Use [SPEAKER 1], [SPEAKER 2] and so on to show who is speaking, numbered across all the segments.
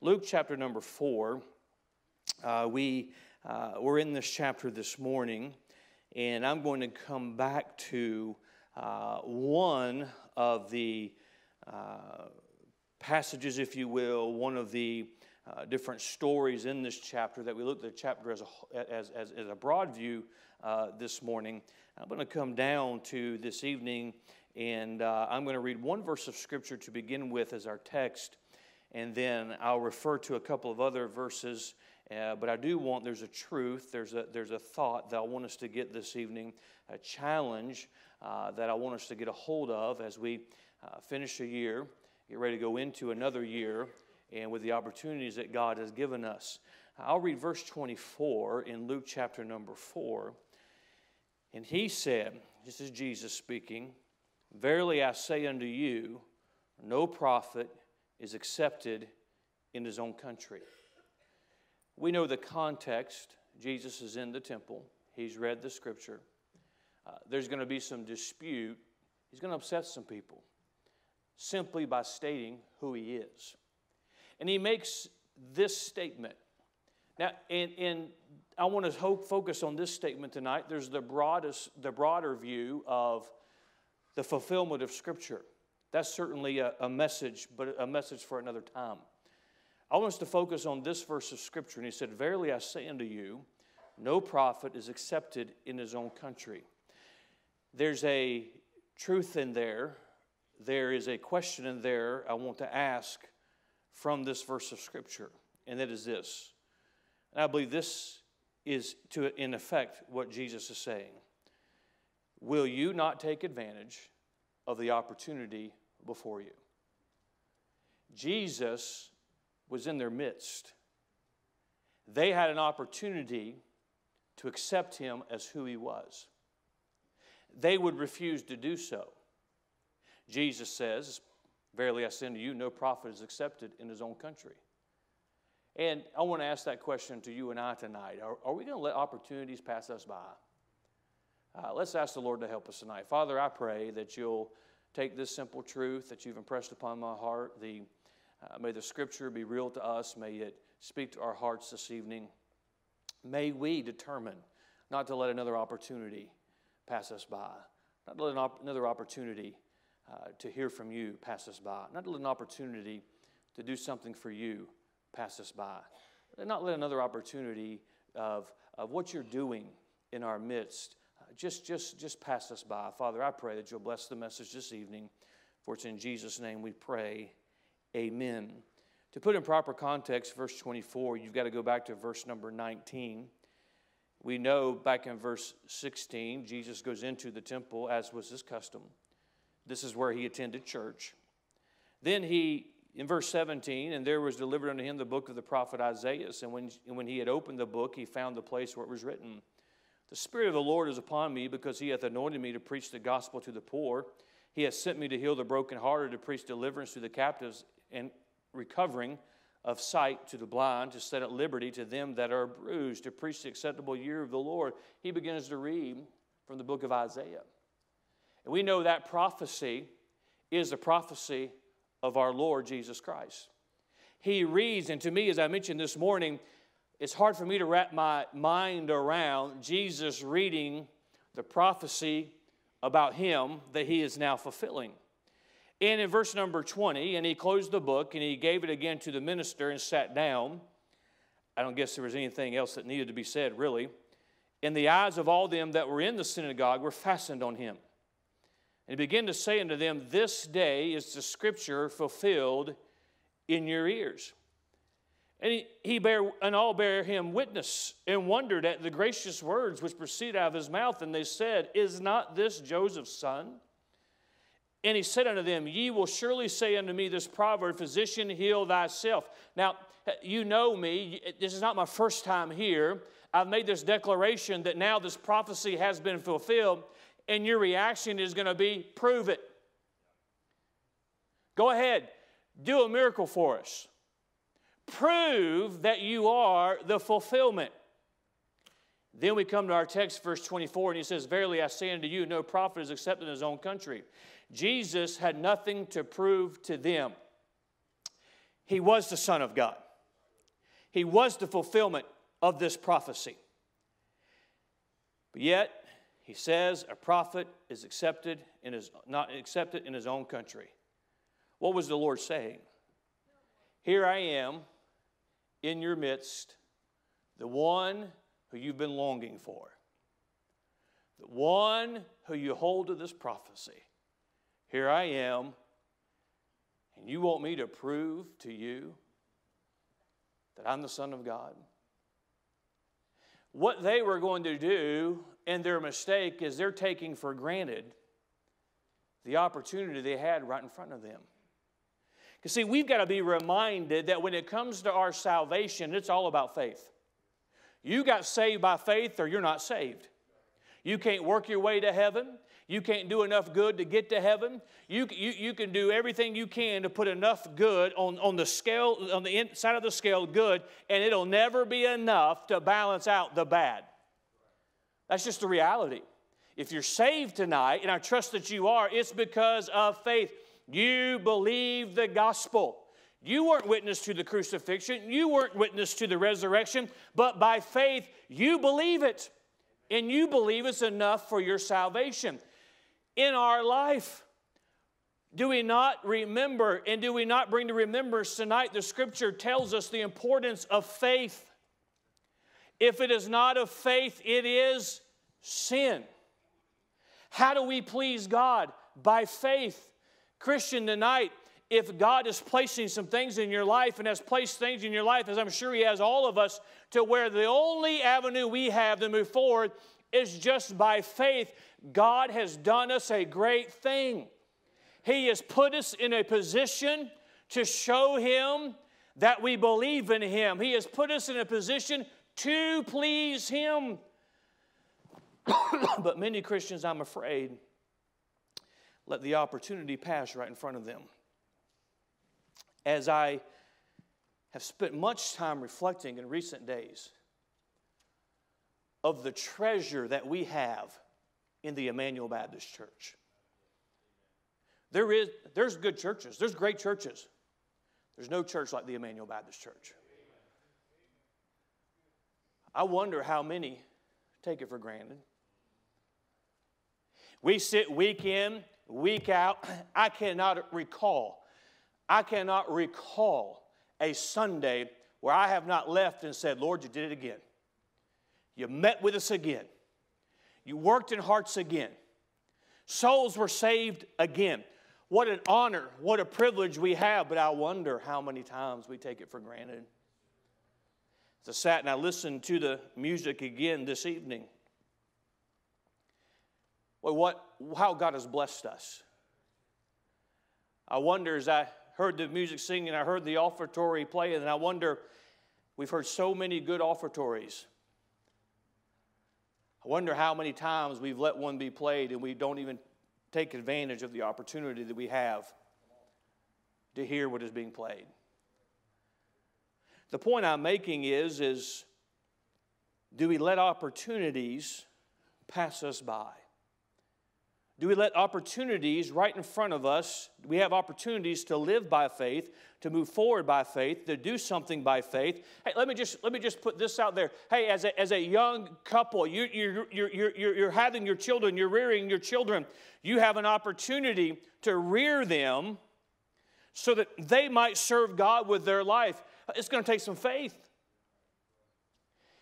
[SPEAKER 1] Luke chapter number four. Uh, we, uh, we're in this chapter this morning, and I'm going to come back to uh, one of the uh, passages, if you will, one of the uh, different stories in this chapter that we looked at the chapter as a, as, as, as a broad view uh, this morning. I'm going to come down to this evening, and I'm going to read one verse of Scripture to begin with as our text and then I'll refer to a couple of other verses. Uh, but I do want, there's a truth, there's a, there's a thought that I want us to get this evening, a challenge uh, that I want us to get a hold of as we uh, finish a year, get ready to go into another year, and with the opportunities that God has given us. I'll read verse 24 in Luke chapter number 4. And he said, This is Jesus speaking, Verily I say unto you, no prophet is accepted in his own country. We know the context. Jesus is in the temple, he's read the scripture. Uh, there's going to be some dispute. He's going to upset some people simply by stating who he is. And he makes this statement. Now, and, and I want to hope, focus on this statement tonight. There's the, broadest, the broader view of the fulfillment of Scripture. That's certainly a, a message, but a message for another time. I want us to focus on this verse of Scripture. And he said, Verily I say unto you, no prophet is accepted in his own country. There's a truth in there. There is a question in there I want to ask from this verse of Scripture, and that is this. And I believe this is, to, in effect, what Jesus is saying. Will you not take advantage of the opportunity before you. Jesus was in their midst. They had an opportunity to accept him as who he was. They would refuse to do so. Jesus says, Verily I say unto you, no prophet is accepted in his own country. And I want to ask that question to you and I tonight. Are, are we going to let opportunities pass us by? Uh, let's ask the Lord to help us tonight. Father, I pray that you'll take this simple truth that you've impressed upon my heart. The, uh, may the scripture be real to us. May it speak to our hearts this evening. May we determine not to let another opportunity pass us by, not to let an op- another opportunity uh, to hear from you pass us by, not to let an opportunity to do something for you pass us by, not let another opportunity of, of what you're doing in our midst just, just, just pass us by. Father, I pray that you'll bless the message this evening. For it's in Jesus' name we pray. Amen. To put in proper context, verse 24, you've got to go back to verse number 19. We know back in verse 16, Jesus goes into the temple as was his custom. This is where he attended church. Then he, in verse 17, and there was delivered unto him the book of the prophet Isaiah. And when, when he had opened the book, he found the place where it was written. The Spirit of the Lord is upon me because he hath anointed me to preach the gospel to the poor. He hath sent me to heal the brokenhearted, to preach deliverance to the captives, and recovering of sight to the blind, to set at liberty to them that are bruised, to preach the acceptable year of the Lord. He begins to read from the book of Isaiah. And we know that prophecy is the prophecy of our Lord Jesus Christ. He reads, and to me, as I mentioned this morning, it's hard for me to wrap my mind around Jesus reading the prophecy about him that he is now fulfilling. And in verse number 20, and he closed the book and he gave it again to the minister and sat down. I don't guess there was anything else that needed to be said, really. And the eyes of all them that were in the synagogue were fastened on him. And he began to say unto them, This day is the scripture fulfilled in your ears. And he, he bare, and all bare him witness and wondered at the gracious words which proceeded out of his mouth. And they said, Is not this Joseph's son? And he said unto them, Ye will surely say unto me this proverb, Physician, heal thyself. Now, you know me. This is not my first time here. I've made this declaration that now this prophecy has been fulfilled. And your reaction is going to be, Prove it. Go ahead, do a miracle for us prove that you are the fulfillment. Then we come to our text, verse 24, and he says, Verily I say unto you, no prophet is accepted in his own country. Jesus had nothing to prove to them. He was the Son of God. He was the fulfillment of this prophecy. But yet, he says a prophet is accepted in his, not accepted in his own country. What was the Lord saying? Here I am in your midst, the one who you've been longing for, the one who you hold to this prophecy. Here I am, and you want me to prove to you that I'm the Son of God. What they were going to do and their mistake is they're taking for granted the opportunity they had right in front of them. You see, we've got to be reminded that when it comes to our salvation, it's all about faith. You got saved by faith or you're not saved. You can't work your way to heaven. You can't do enough good to get to heaven. You, you, you can do everything you can to put enough good on, on the scale, on the inside of the scale, good, and it'll never be enough to balance out the bad. That's just the reality. If you're saved tonight, and I trust that you are, it's because of faith. You believe the gospel. You weren't witness to the crucifixion, you weren't witness to the resurrection, but by faith, you believe it. And you believe it's enough for your salvation in our life. Do we not remember and do we not bring to remembrance tonight? The scripture tells us the importance of faith. If it is not of faith, it is sin. How do we please God? By faith. Christian, tonight, if God is placing some things in your life and has placed things in your life, as I'm sure He has all of us, to where the only avenue we have to move forward is just by faith, God has done us a great thing. He has put us in a position to show Him that we believe in Him. He has put us in a position to please Him. but many Christians, I'm afraid, let the opportunity pass right in front of them. As I have spent much time reflecting in recent days of the treasure that we have in the Emmanuel Baptist Church. There is, there's good churches, there's great churches. There's no church like the Emmanuel Baptist Church. I wonder how many take it for granted. We sit week in, week out. I cannot recall, I cannot recall a Sunday where I have not left and said, Lord, you did it again. You met with us again. You worked in hearts again. Souls were saved again. What an honor, what a privilege we have, but I wonder how many times we take it for granted. As I sat and I listened to the music again this evening, what, how God has blessed us. I wonder as I heard the music singing, I heard the offertory play, and I wonder, we've heard so many good offertories. I wonder how many times we've let one be played and we don't even take advantage of the opportunity that we have to hear what is being played. The point I'm making is, is do we let opportunities pass us by? Do we let opportunities right in front of us? We have opportunities to live by faith, to move forward by faith, to do something by faith? Hey, let me just, let me just put this out there. Hey, as a, as a young couple, you, you're, you're, you're, you're having your children, you're rearing your children, you have an opportunity to rear them so that they might serve God with their life. It's going to take some faith.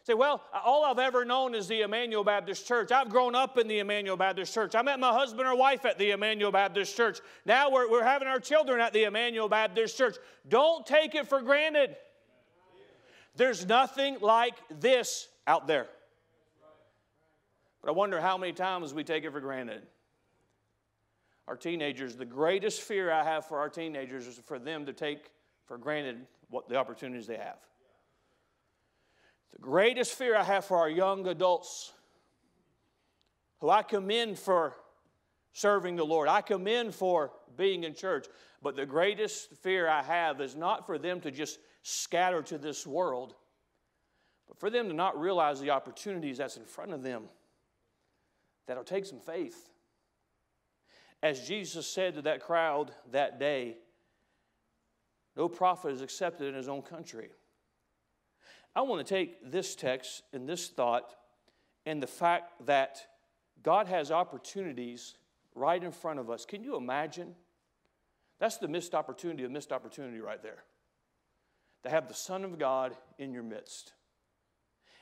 [SPEAKER 1] Say, well, all I've ever known is the Emmanuel Baptist Church. I've grown up in the Emmanuel Baptist Church. I met my husband or wife at the Emmanuel Baptist Church. Now we're, we're having our children at the Emmanuel Baptist Church. Don't take it for granted. There's nothing like this out there. But I wonder how many times we take it for granted. Our teenagers, the greatest fear I have for our teenagers is for them to take for granted what the opportunities they have. The greatest fear I have for our young adults, who I commend for serving the Lord, I commend for being in church, but the greatest fear I have is not for them to just scatter to this world, but for them to not realize the opportunities that's in front of them that'll take some faith. As Jesus said to that crowd that day, No prophet is accepted in his own country. I want to take this text and this thought and the fact that God has opportunities right in front of us. Can you imagine? That's the missed opportunity, a missed opportunity right there. To have the Son of God in your midst.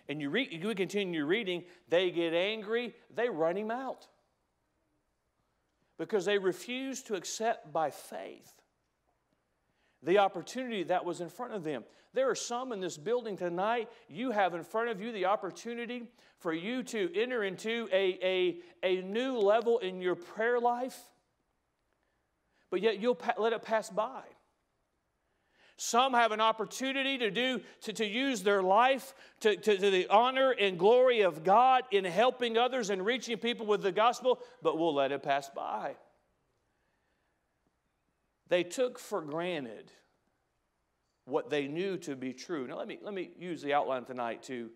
[SPEAKER 1] And you, read, you continue reading, they get angry, they run him out. Because they refuse to accept by faith the opportunity that was in front of them. There are some in this building tonight, you have in front of you the opportunity for you to enter into a, a, a new level in your prayer life, but yet you'll pa- let it pass by. Some have an opportunity to do to, to use their life to, to, to, the honor and glory of God in helping others and reaching people with the gospel, but we'll let it pass by. They took for granted what they knew to be true. Now, let me, let me use the outline tonight to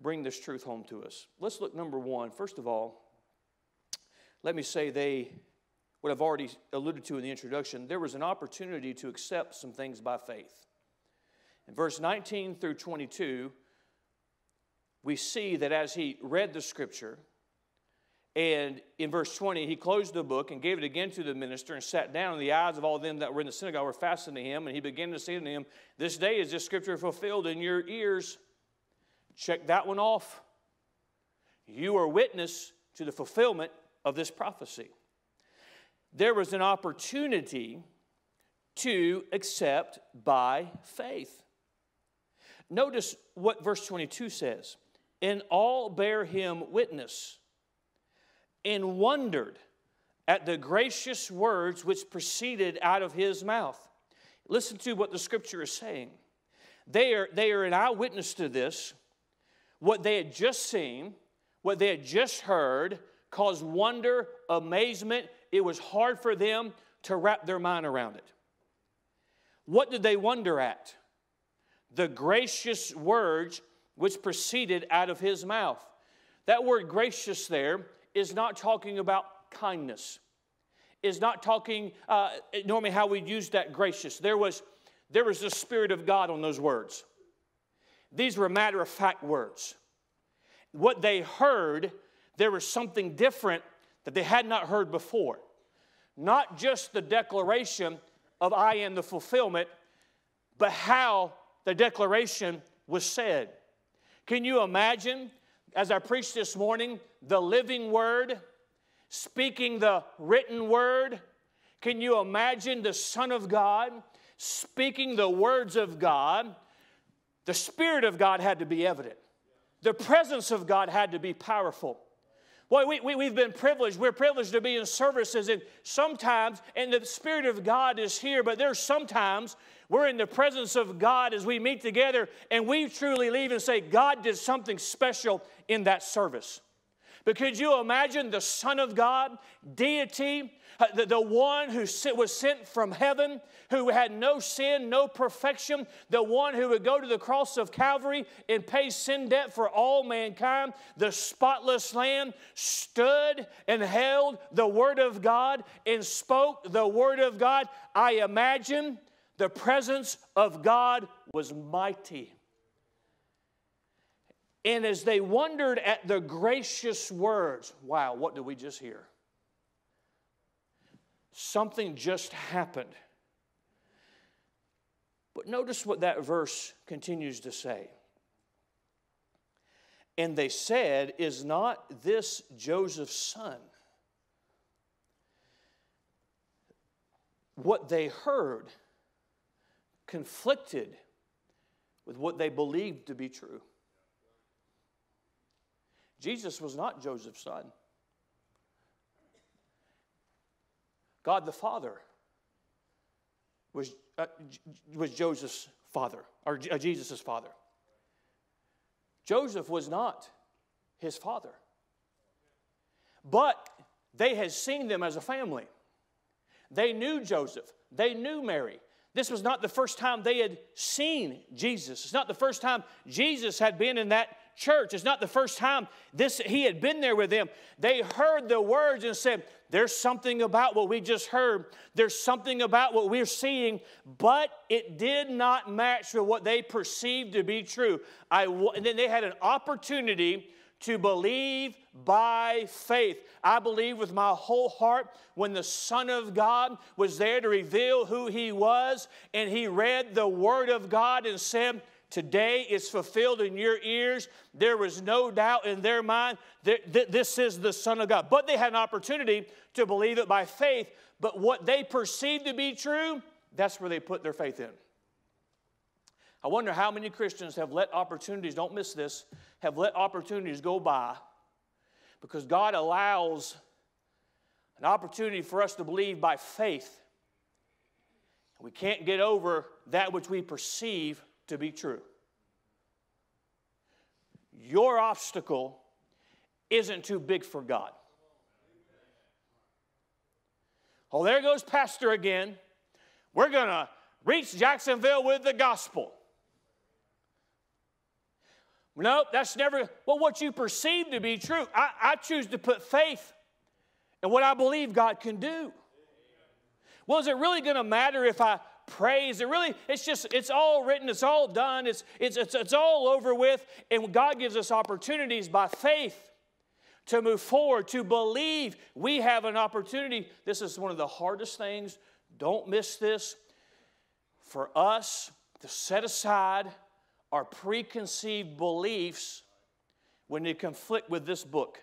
[SPEAKER 1] bring this truth home to us. Let's look number one. First of all, let me say they, what I've already alluded to in the introduction, there was an opportunity to accept some things by faith. In verse 19 through 22, we see that as he read the scripture, and in verse 20, he closed the book and gave it again to the minister and sat down. And the eyes of all them that were in the synagogue were fastened to him. And he began to say to him, This day is this scripture fulfilled in your ears. Check that one off. You are witness to the fulfillment of this prophecy. There was an opportunity to accept by faith. Notice what verse 22 says And all bear him witness and wondered at the gracious words which proceeded out of his mouth. Listen to what the scripture is saying. They are, they are an eyewitness to this. What they had just seen, what they had just heard, caused wonder, amazement. It was hard for them to wrap their mind around it. What did they wonder at? The gracious words which proceeded out of his mouth. That word gracious there is not talking about kindness, is not talking uh, normally how we use that gracious. There was, there was the Spirit of God on those words. These were matter of fact words. What they heard, there was something different that they had not heard before. Not just the declaration of I am the fulfillment, but how the declaration was said. Can you imagine as I preached this morning, the living word, speaking the written word. Can you imagine the Son of God speaking the words of God? The Spirit of God had to be evident, the presence of God had to be powerful. Boy, we, we, we've been privileged. We're privileged to be in services, and sometimes, and the Spirit of God is here, but there's sometimes we're in the presence of God as we meet together, and we truly leave and say, God did something special in that service. But could you imagine the Son of God, deity, uh, the, the one who was sent from heaven, who had no sin, no perfection, the one who would go to the cross of Calvary and pay sin debt for all mankind, the spotless Lamb, stood and held the Word of God and spoke the Word of God? I imagine the presence of God was mighty. And as they wondered at the gracious words, wow, what did we just hear? Something just happened. But notice what that verse continues to say. And they said, Is not this Joseph's son? What they heard conflicted with what they believed to be true. Jesus was not Joseph's son. God the Father was, uh, was Joseph's father, or uh, Jesus' father. Joseph was not his father. But they had seen them as a family. They knew Joseph, they knew Mary. This was not the first time they had seen Jesus. It's not the first time Jesus had been in that church. It's not the first time this he had been there with them. They heard the words and said, There's something about what we just heard. There's something about what we're seeing, but it did not match with what they perceived to be true. I, and then they had an opportunity to believe by faith. I believe with my whole heart when the Son of God was there to reveal who He was, and He read the Word of God and said, Today is fulfilled in your ears. There was no doubt in their mind that this is the Son of God. But they had an opportunity to believe it by faith. But what they perceived to be true, that's where they put their faith in. I wonder how many Christians have let opportunities, don't miss this, have let opportunities go by because God allows an opportunity for us to believe by faith. We can't get over that which we perceive to be true. Your obstacle isn't too big for God. Oh, there goes Pastor again. We're going to reach Jacksonville with the gospel. Nope, that's never, well, what you perceive to be true. I, I choose to put faith in what I believe God can do. Well, is it really going to matter if I praise. It really, it's just, it's all written, it's all done, it's, it's, it's, it's all over with. And God gives us opportunities by faith to move forward, to believe we have an opportunity. This is one of the hardest things. Don't miss this. For us to set aside our preconceived beliefs when they conflict with this book.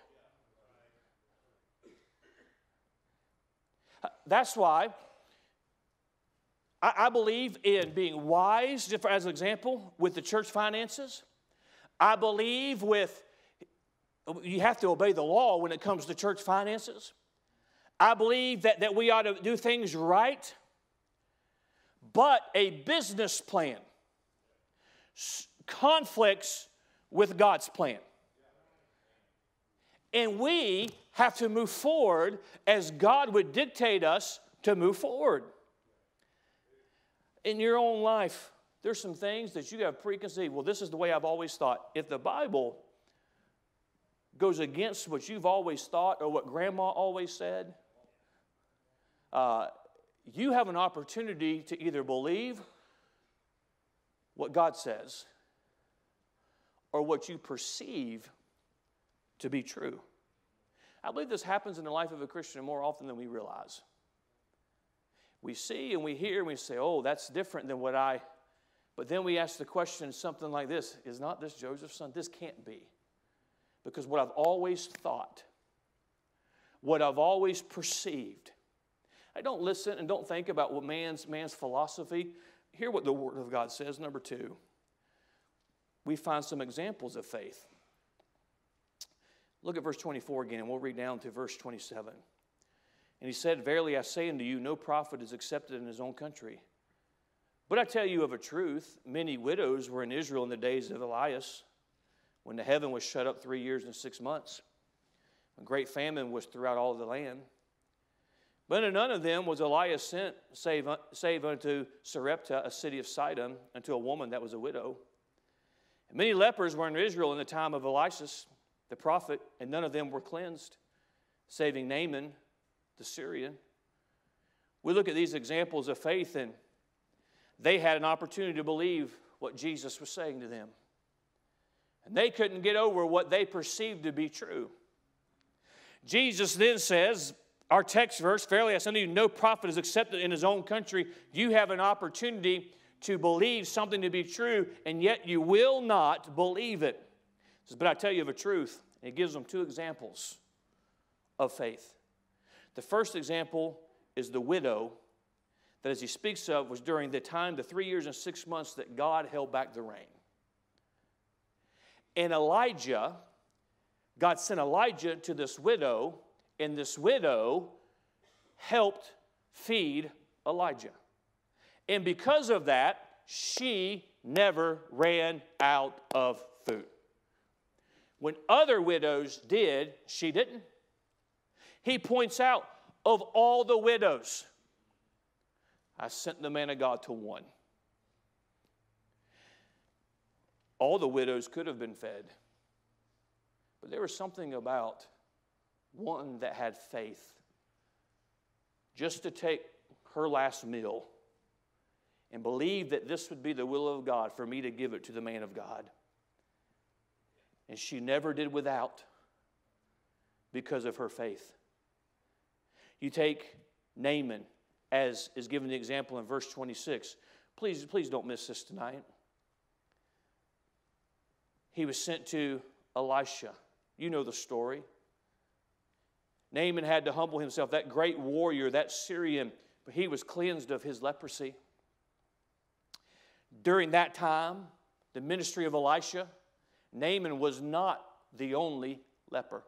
[SPEAKER 1] That's why I, I believe in being wise, as an example, with the church finances. I believe with, you have to obey the law when it comes to church finances. I believe that, that we ought to do things right, but a business plan conflicts with God's plan. And we have to move forward as God would dictate us to move forward in your own life, there's some things that you have preconceived. Well, this is the way I've always thought. If the Bible goes against what you've always thought or what grandma always said, uh, you have an opportunity to either believe what God says or what you perceive to be true. I believe this happens in the life of a Christian more often than we realize we see and we hear and we say, oh, that's different than what I. But then we ask the question something like this Is not this Joseph's son? This can't be. Because what I've always thought, what I've always perceived, I don't listen and don't think about what man's, man's philosophy. Hear what the Word of God says. Number two, we find some examples of faith. Look at verse 24 again, and we'll read down to verse 27. And he said, Verily I say unto you, no prophet is accepted in his own country. But I tell you of a truth, many widows were in Israel in the days of Elias, when the heaven was shut up three years and six months, when great famine was throughout all the land. But in none of them was Elias sent, save, save unto Sarepta, a city of Sidon, unto a woman that was a widow. And many lepers were in Israel in the time of Elias, the prophet, and none of them were cleansed, saving Naaman, the Syrian. We look at these examples of faith, and they had an opportunity to believe what Jesus was saying to them. And they couldn't get over what they perceived to be true. Jesus then says, our text verse, fairly I say you, no prophet is accepted in his own country. You have an opportunity to believe something to be true, and yet you will not believe it. Says, but I tell you of a truth. And he gives them two examples of faith. The first example is the widow that, as he speaks of, was during the time, the three years and six months that God held back the rain. And Elijah, God sent Elijah to this widow, and this widow helped feed Elijah. And because of that, she never ran out of food. When other widows did, she didn't. He points out, of all the widows, I sent the man of God to one. All the widows could have been fed, but there was something about one that had faith just to take her last meal and believe that this would be the will of God for me to give it to the man of God. And she never did without because of her faith. You take Naaman, as is given the example in verse 26. Please, please don't miss this tonight. He was sent to Elisha. You know the story. Naaman had to humble himself. That great warrior, that Syrian, but he was cleansed of his leprosy. During that time, the ministry of Elisha, Naaman was not the only leper.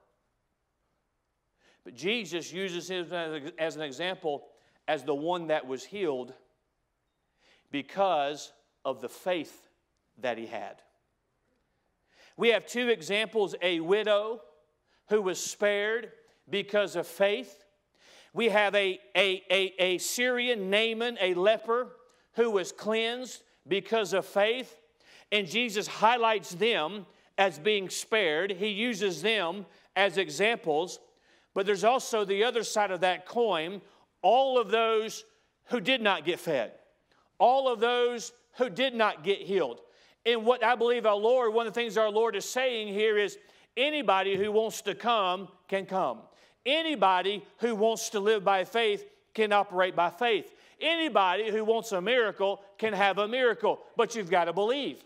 [SPEAKER 1] But Jesus uses him as an example as the one that was healed because of the faith that he had. We have two examples a widow who was spared because of faith. We have a, a, a, a Syrian Naaman, a leper, who was cleansed because of faith. And Jesus highlights them as being spared. He uses them as examples. But there's also the other side of that coin all of those who did not get fed, all of those who did not get healed. And what I believe our Lord, one of the things our Lord is saying here is anybody who wants to come can come. Anybody who wants to live by faith can operate by faith. Anybody who wants a miracle can have a miracle, but you've got to believe.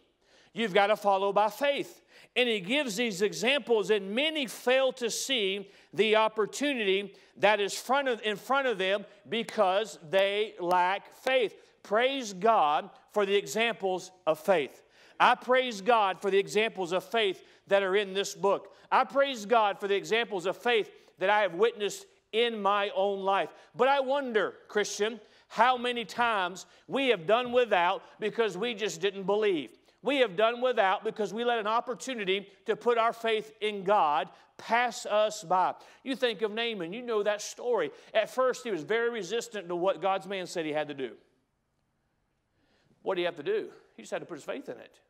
[SPEAKER 1] You've got to follow by faith. And he gives these examples, and many fail to see the opportunity that is front of, in front of them because they lack faith. Praise God for the examples of faith. I praise God for the examples of faith that are in this book. I praise God for the examples of faith that I have witnessed in my own life. But I wonder, Christian, how many times we have done without because we just didn't believe. We have done without because we let an opportunity to put our faith in God pass us by. You think of Naaman, you know that story. At first, he was very resistant to what God's man said he had to do. What do you have to do? He just had to put his faith in it.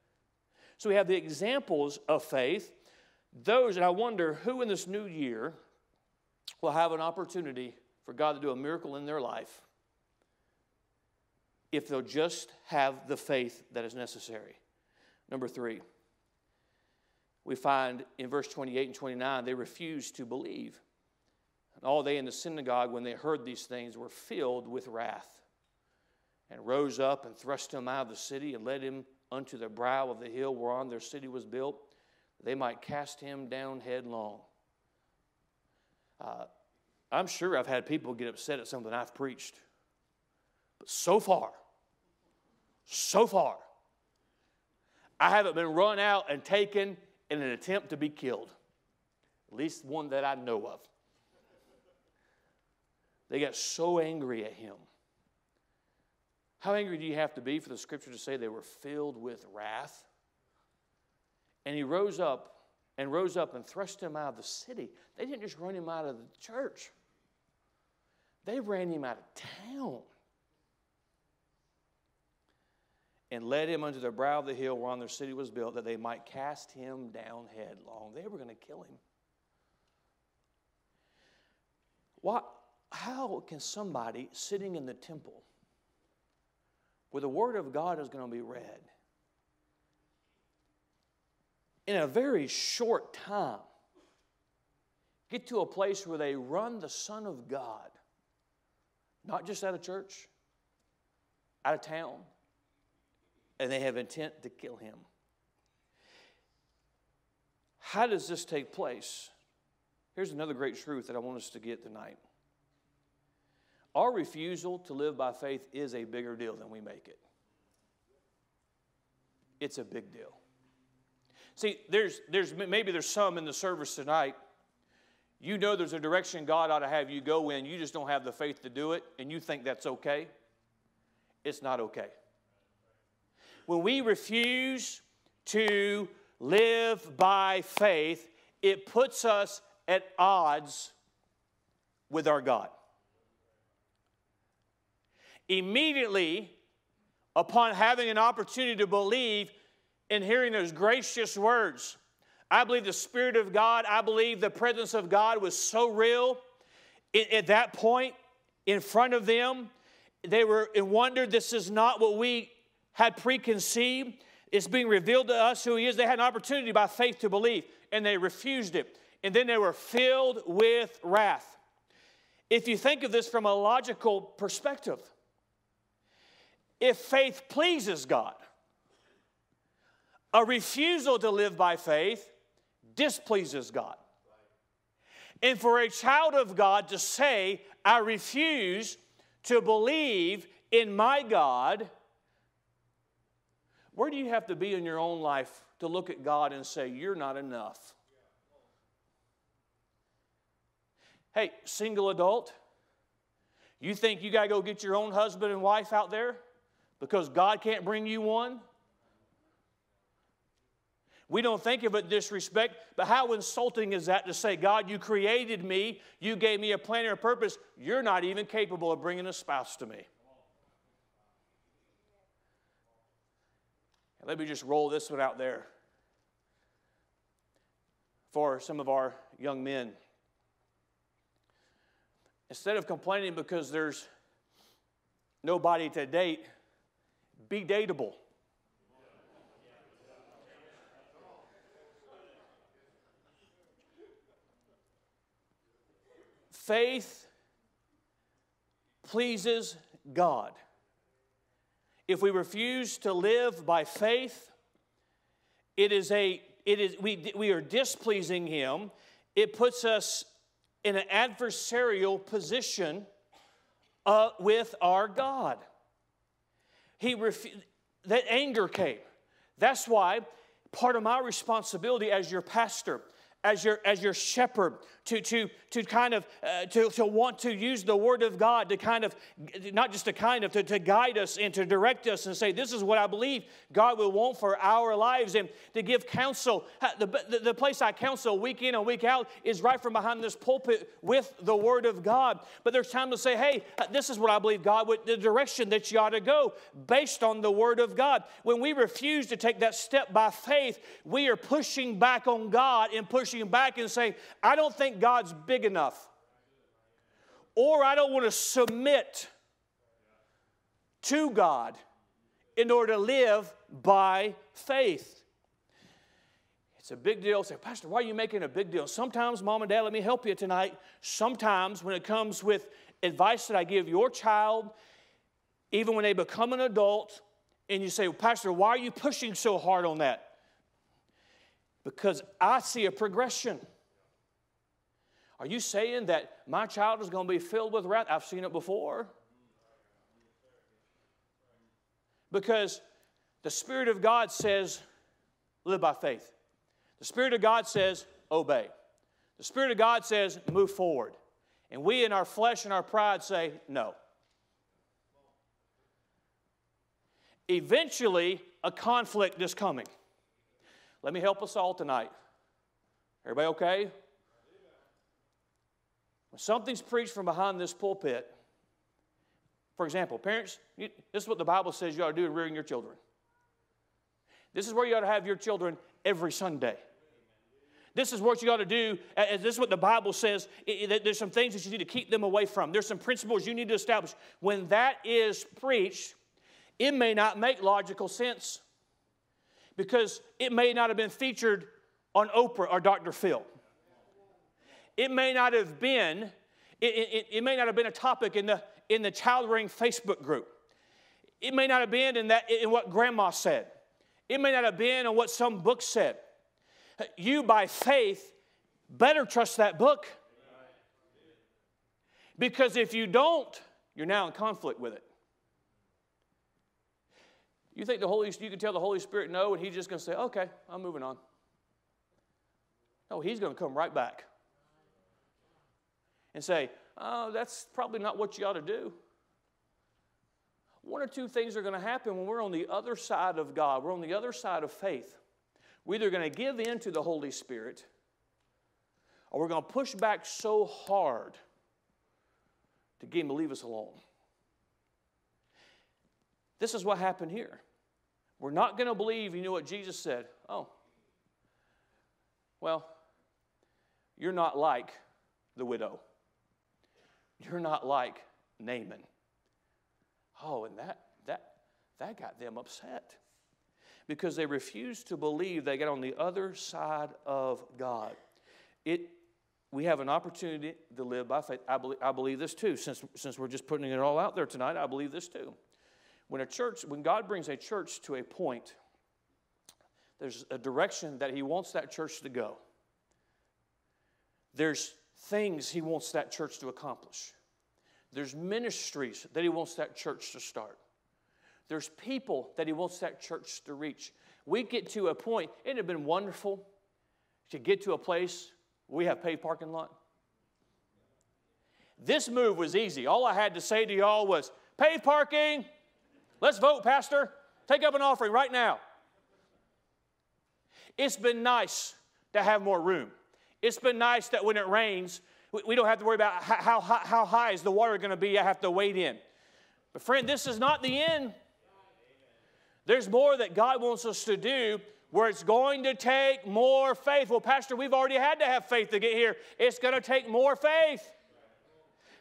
[SPEAKER 1] So we have the examples of faith. Those, and I wonder who in this new year will have an opportunity for God to do a miracle in their life if they'll just have the faith that is necessary. Number three, we find in verse 28 and 29, they refused to believe. And all they in the synagogue, when they heard these things, were filled with wrath and rose up and thrust him out of the city and led him unto the brow of the hill whereon their city was built, they might cast him down headlong. Uh, I'm sure I've had people get upset at something I've preached. But so far, so far, I haven't been run out and taken in an attempt to be killed. At least one that I know of. They got so angry at him. How angry do you have to be for the scripture to say they were filled with wrath? And he rose up and rose up and thrust him out of the city. They didn't just run him out of the church, they ran him out of town. And led him unto the brow of the hill whereon their city was built, that they might cast him down headlong. They were going to kill him. What, how can somebody sitting in the temple where the Word of God is going to be read in a very short time get to a place where they run the Son of God, not just out of church, out of town, and they have intent to kill him. How does this take place? Here's another great truth that I want us to get tonight. Our refusal to live by faith is a bigger deal than we make it. It's a big deal. See, there's, there's, maybe there's some in the service tonight. You know there's a direction God ought to have you go in. You just don't have the faith to do it, and you think that's okay. It's not okay. When we refuse to live by faith, it puts us at odds with our God. Immediately upon having an opportunity to believe and hearing those gracious words I believe the Spirit of God, I believe the presence of God was so real at that point in front of them. They were in wonder. This is not what we had preconceived. It's being revealed to us who He is. They had an opportunity by faith to believe, and they refused it. And then they were filled with wrath. If you think of this from a logical perspective, if faith pleases God, a refusal to live by faith displeases God. And for a child of God to say, I refuse to believe in my God, where do you have to be in your own life to look at God and say, You're not enough? Hey, single adult, you think you got to go get your own husband and wife out there because God can't bring you one? We don't think of it disrespect, but how insulting is that to say, God, you created me, you gave me a plan and a purpose, you're not even capable of bringing a spouse to me. Let me just roll this one out there for some of our young men. Instead of complaining because there's nobody to date, be dateable. Faith pleases God. If we refuse to live by faith, it is a it is we, we are displeasing him. It puts us in an adversarial position uh, with our God. He refu- that anger came. That's why part of my responsibility as your pastor as your, as your shepherd, to, to, to kind of, uh, to, to want to use the word of God to kind of, not just to kind of, to, to guide us and to direct us and say, this is what I believe God will want for our lives and to give counsel. The, the, the place I counsel week in and week out is right from behind this pulpit with the word of God. But there's time to say, hey, this is what I believe God would, the direction that you ought to go based on the word of God. When we refuse to take that step by faith, we are pushing back on God and pushing pushing back and saying, I don't think God's big enough. Or I don't want to submit to God in order to live by faith. It's a big deal. Say, Pastor, why are you making a big deal? Sometimes, mom and dad, let me help you tonight. Sometimes, when it comes with advice that I give your child, even when they become an adult, and you say, well, Pastor, why are you pushing so hard on that? Because I see a progression. Are you saying that my child is going to be filled with wrath? I've seen it before. Because the Spirit of God says, live by faith. The Spirit of God says, obey. The Spirit of God says, move forward. And we in our flesh and our pride say, no. Eventually, a conflict is coming. Let me help us all tonight. Everybody okay? When something's preached from behind this pulpit, for example, parents, this is what the Bible says you ought to do in rearing your children. This is where you ought to have your children every Sunday. This is what you ought to do. This is what the Bible says. There's some things that you need to keep them away from. There's some principles you need to establish. When that is preached, it may not make logical sense because it may not have been featured on Oprah or Dr. Phil. It may not have been, it, it, it may not have been a topic in the, in the child rearing Facebook group. It may not have been in, that, in what grandma said. It may not have been in what some book said. You, by faith, better trust that book. Because if you don't, you're now in conflict with it. You think the Holy you can tell the Holy Spirit no, and He's just going to say, okay, I'm moving on. No, He's going to come right back and say, oh, that's probably not what you ought to do. One or two things are going to happen when we're on the other side of God, we're on the other side of faith. We're either going to give in to the Holy Spirit or we're going to push back so hard to get Him to leave us alone. This is what happened here. We're not going to believe, you know what Jesus said? Oh, Well, you're not like the widow. You're not like Naaman. Oh, and that that that got them upset. Because they refused to believe they got on the other side of God. It we have an opportunity to live by faith. I believe, I believe this too, since, since we're just putting it all out there tonight, I believe this too. When a church, when God brings a church to a point, there's a direction that He wants that church to go. There's things He wants that church to accomplish. There's ministries that He wants that church to start. There's people that He wants that church to reach. We get to a point, it have been wonderful to get to a place where we have paved parking lot. This move was easy. All I had to say to y'all was, paved parking. Let's vote, Pastor. Take up an offering right now. It's been nice to have more room. It's been nice that when it rains, we don't have to worry about how, how, how high is the water going to be. I have to wade in. But, friend, this is not the end. There's more that God wants us to do where it's going to take more faith. Well, Pastor, we've already had to have faith to get here. It's going to take more faith.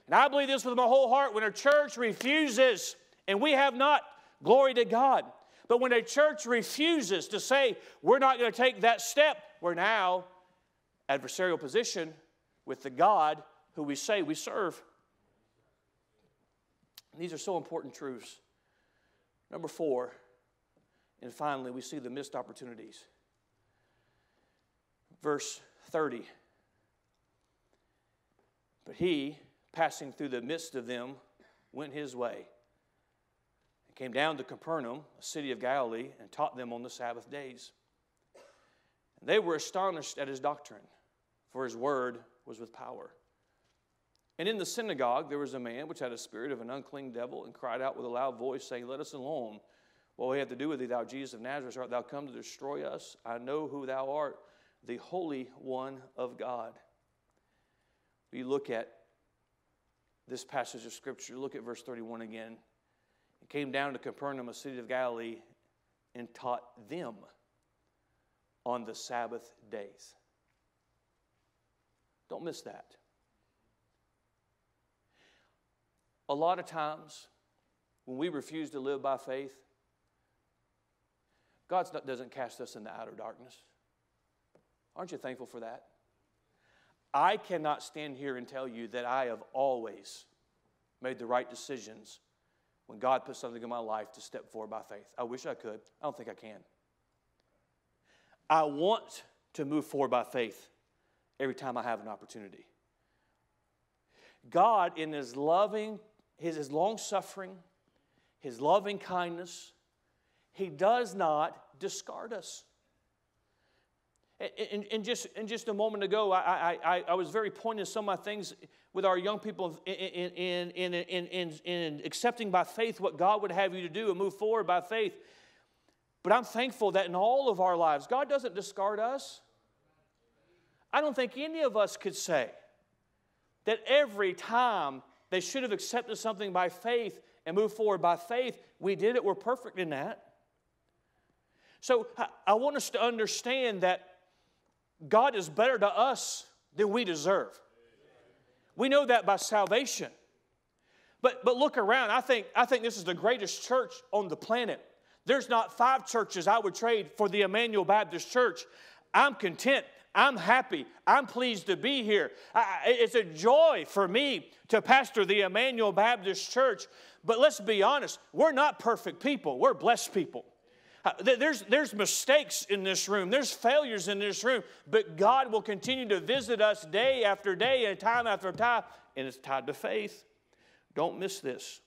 [SPEAKER 1] And I believe this with my whole heart. When a church refuses, and we have not, glory to God. But when a church refuses to say, we're not going to take that step, we're now adversarial position with the God who we say we serve. And these are so important truths. Number four, and finally, we see the missed opportunities. Verse 30. But he, passing through the midst of them, went his way came down to Capernaum, a city of Galilee, and taught them on the Sabbath days. And they were astonished at his doctrine, for his word was with power. And in the synagogue there was a man which had a spirit of an unclean devil and cried out with a loud voice, saying, Let us alone. What we have to do with thee, thou Jesus of Nazareth, art thou come to destroy us? I know who thou art, the Holy One of God. We look at this passage of Scripture, look at verse 31 again. He came down to Capernaum, a city of Galilee, and taught them on the Sabbath days. Don't miss that. A lot of times, when we refuse to live by faith, God doesn't cast us into outer darkness. Aren't you thankful for that? I cannot stand here and tell you that I have always made the right decisions when God put something in my life to step forward by faith. I wish I could. I don't think I can. I want to move forward by faith every time I have an opportunity. God, in His loving, His, his long suffering, His loving kindness, he does not discard us. And, and, just, and just a moment ago, I, I, I was very pointed some of my things with our young people in, in, in, in, in accepting by faith what God would have you to do and move forward by faith. But I'm thankful that in all of our lives, God doesn't discard us. I don't think any of us could say that every time they should have accepted something by faith and moved forward by faith, we did it. We're perfect in that. So I want us to understand that God is better to us than we deserve. We know that by salvation. But, but look around. I think, I think this is the greatest church on the planet. There's not five churches I would trade for the Emmanuel Baptist Church. I'm content. I'm happy. I'm pleased to be here. I, it's a joy for me to pastor the Emmanuel Baptist Church. But let's be honest, we're not perfect people, we're blessed people. There's, there's mistakes in this room, there's failures in this room, but God will continue to visit us day after day and time after time, and it's tied to faith. Don't miss this.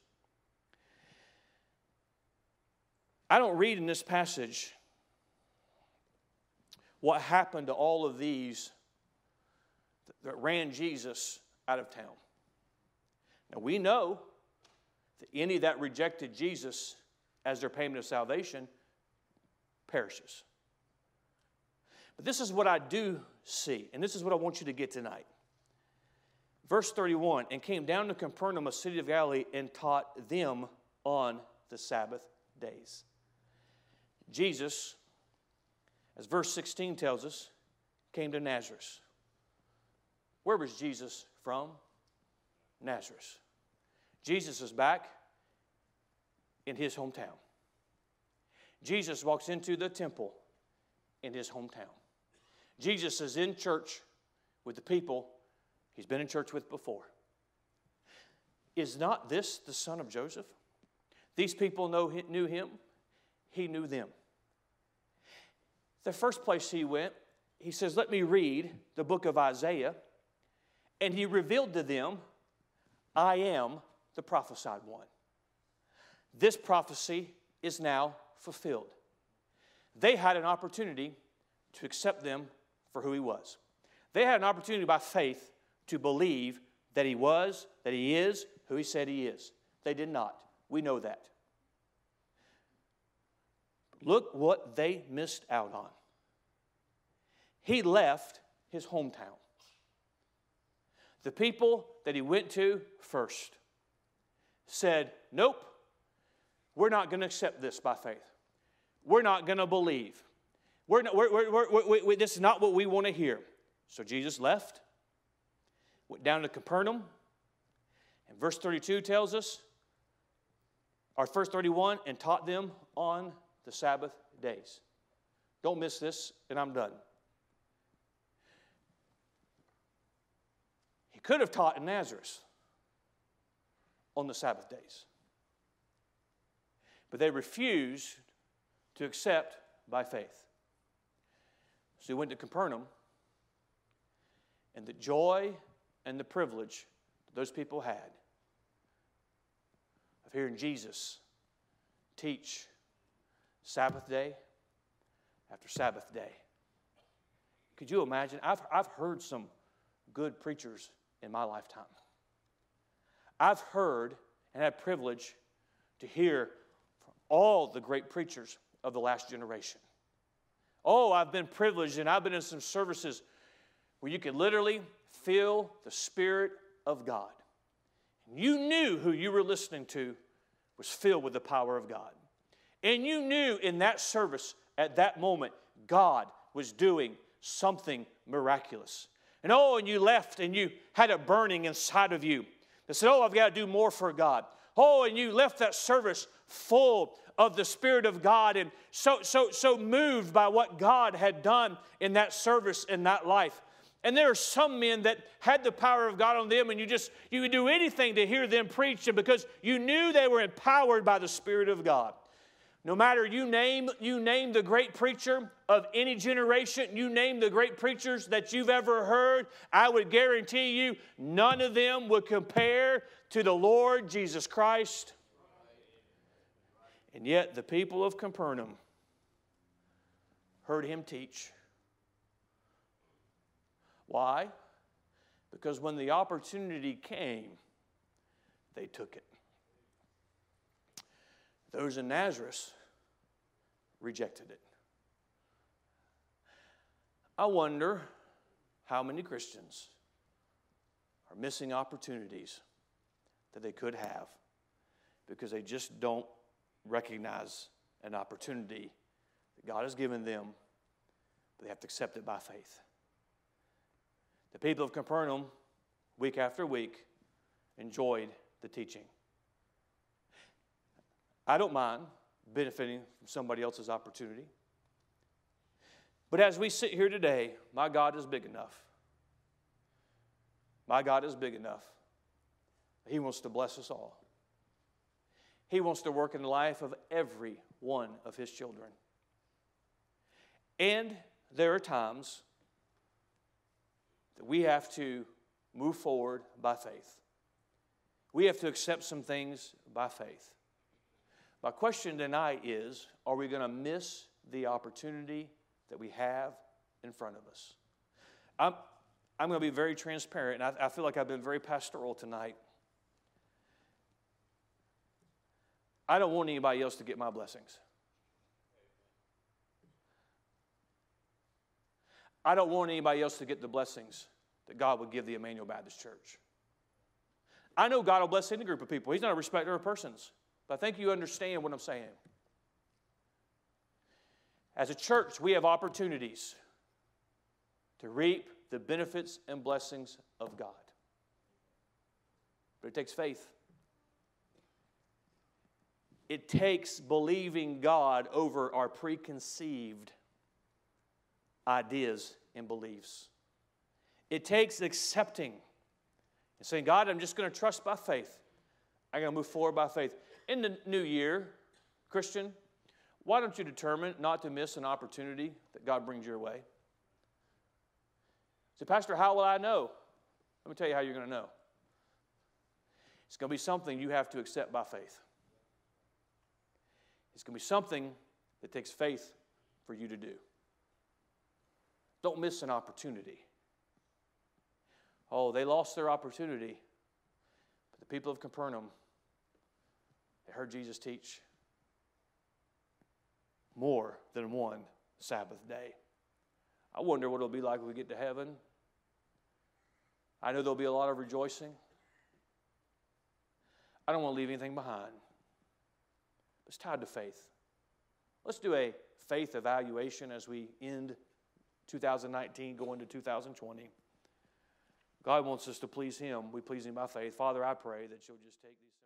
[SPEAKER 1] I don't read in this passage what happened to all of these that ran Jesus out of town. Now we know that any that rejected Jesus as their payment of salvation perishes. But this is what I do see, and this is what I want you to get tonight. Verse 31 and came down to Capernaum, a city of Galilee, and taught them on the Sabbath days. Jesus, as verse 16 tells us, came to Nazareth. Where was Jesus from? Nazareth. Jesus is back in his hometown. Jesus walks into the temple in his hometown. Jesus is in church with the people he's been in church with before. Is not this the son of Joseph? These people know, knew him, he knew them. The first place he went, he says, Let me read the book of Isaiah. And he revealed to them, I am the prophesied one. This prophecy is now fulfilled. They had an opportunity to accept them for who he was. They had an opportunity by faith to believe that he was, that he is who he said he is. They did not. We know that. Look what they missed out on. He left his hometown. The people that he went to first said, Nope, we're not going to accept this by faith. We're not going to believe. We're not, we're, we're, we're, this is not what we want to hear. So Jesus left, went down to Capernaum, and verse 32 tells us, or verse 31, and taught them on the Sabbath days. Don't miss this, and I'm done. He could have taught in Nazareth on the Sabbath days. But they refused to accept by faith. So he went to Capernaum, and the joy and the privilege those people had of hearing Jesus teach Sabbath day after Sabbath day. Could you imagine? I've, I've heard some good preachers in my lifetime. I've heard and had privilege to hear from all the great preachers of the last generation. Oh, I've been privileged and I've been in some services where you could literally feel the Spirit of God. And you knew who you were listening to was filled with the power of God. And you knew in that service at that moment, God was doing something miraculous. And oh, and you left and you had a burning inside of you that said, Oh, I've got to do more for God. Oh, and you left that service full of the Spirit of God and so, so, so moved by what God had done in that service, in that life. And there are some men that had the power of God on them, and you just you would do anything to hear them preach, and because you knew they were empowered by the Spirit of God. No matter you name, you name the great preacher of any generation, you name the great preachers that you've ever heard, I would guarantee you none of them would compare to the Lord Jesus Christ. And yet the people of Capernaum heard him teach. Why? Because when the opportunity came, they took it. Those in Nazareth rejected it. I wonder how many Christians are missing opportunities that they could have because they just don't recognize an opportunity that God has given them, but they have to accept it by faith. The people of Capernaum, week after week, enjoyed the teaching. I don't mind benefiting from somebody else's opportunity. But as we sit here today, my God is big enough. My God is big enough. He wants to bless us all. He wants to work in the life of every one of His children. And there are times that we have to move forward by faith. We have to accept some things by faith. My question tonight is are we going to miss the opportunity that we have in front of us? I'm, I'm going to be very transparent, and I, I feel like I've been very pastoral tonight. I don't want anybody else to get my blessings. I don't want anybody else to get the blessings that God would give the Emmanuel Baptist Church. I know God will bless any group of people. He's not a respecter of persons. But I think you understand what I'm saying. As a church, we have opportunities to reap the benefits and blessings of God. But it takes faith. It takes believing God over our preconceived ideas and beliefs. It takes accepting and saying, God, I'm just going to trust by faith. I'm going to move forward by faith. In the new year, Christian, why don't you determine not to miss an opportunity that God brings your way? Say, Pastor, how will I know? Let me tell you how you're going to know. It's going to be something you have to accept by faith. It's going to be something that takes faith for you to do. Don't miss an opportunity. Oh, they lost their opportunity. But the people of Capernaum, they heard Jesus teach more than one Sabbath day. I wonder what it'll be like when we get to heaven. I know there'll be a lot of rejoicing. I don't want to leave anything behind. It's tied to faith. Let's do a faith evaluation as we end 2019, go into 2020. God wants us to please Him. We please Him by faith. Father, I pray that you'll just take these.